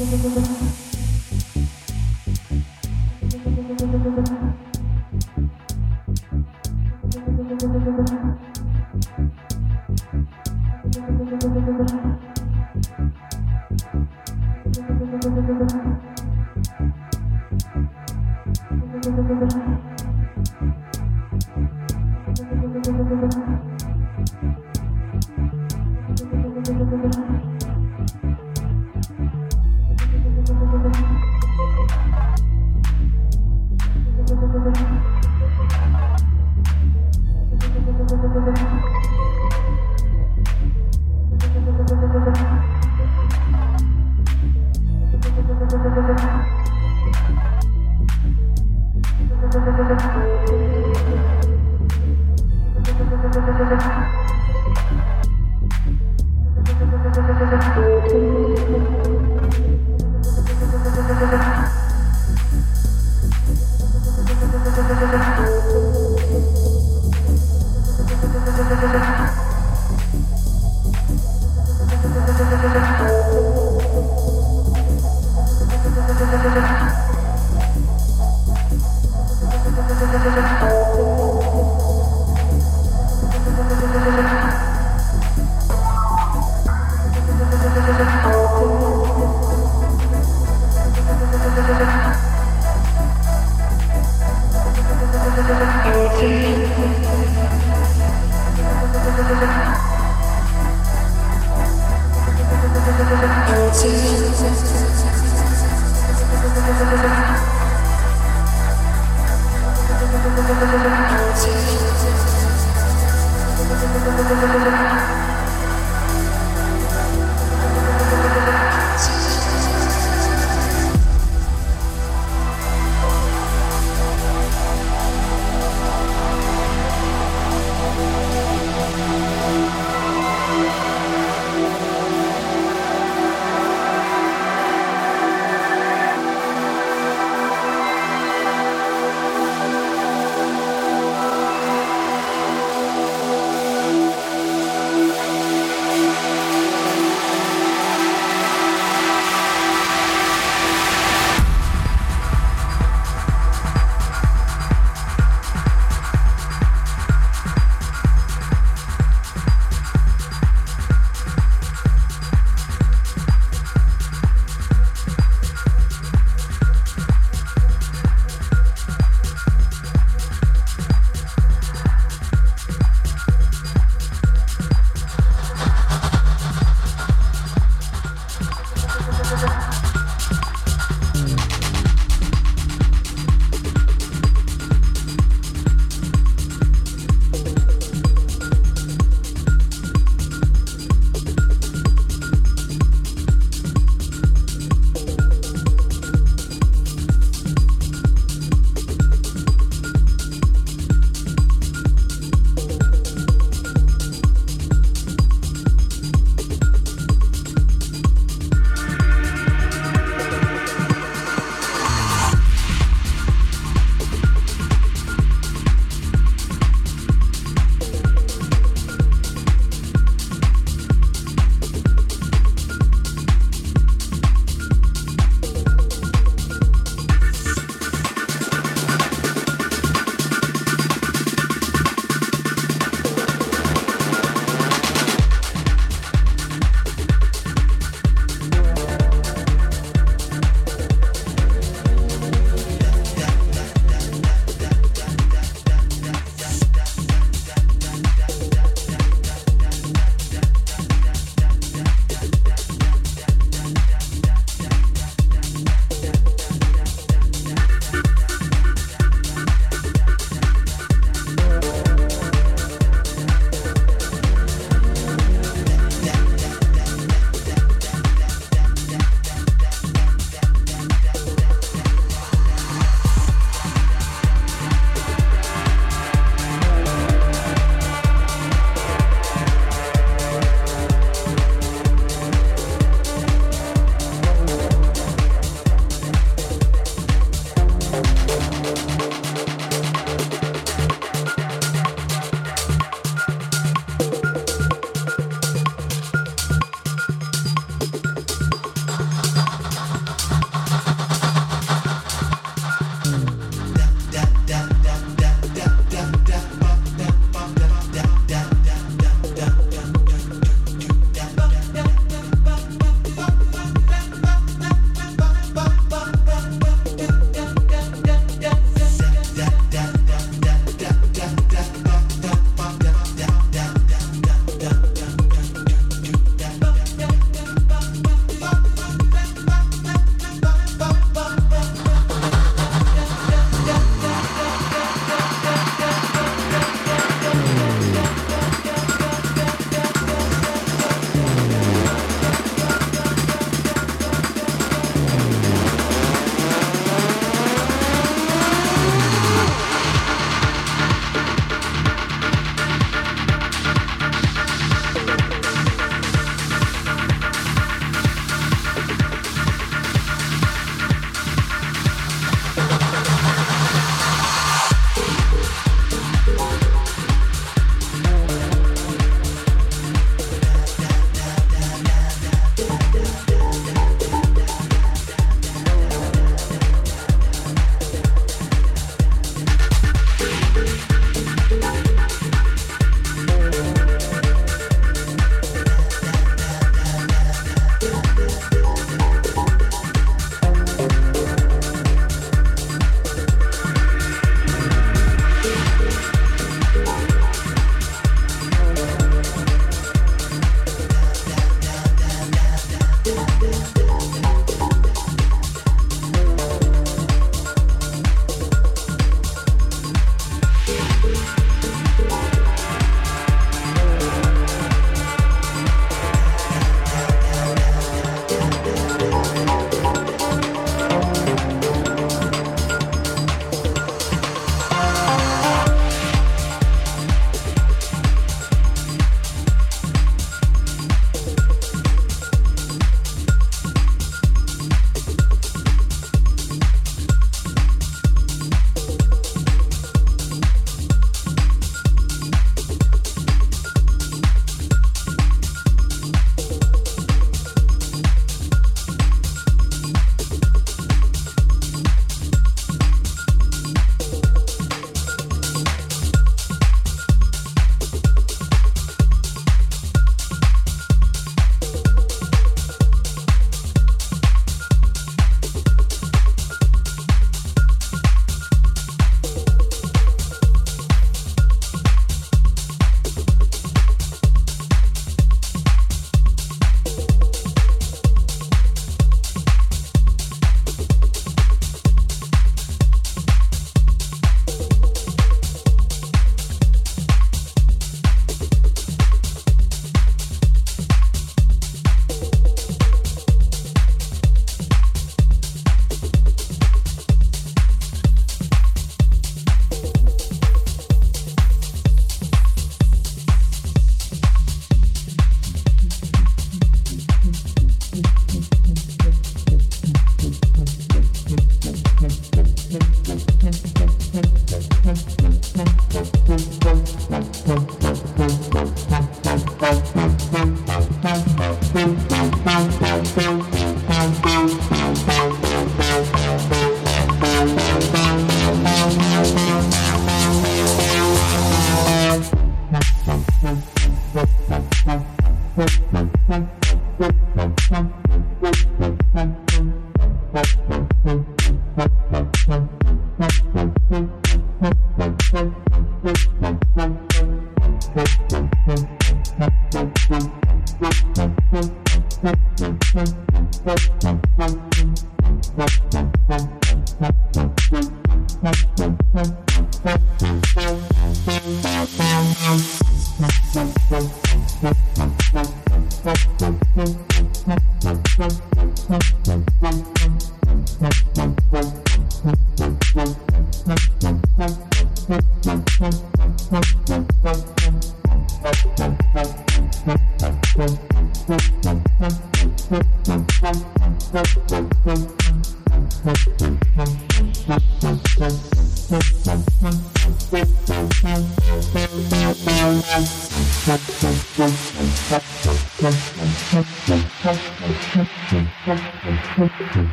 Gracias.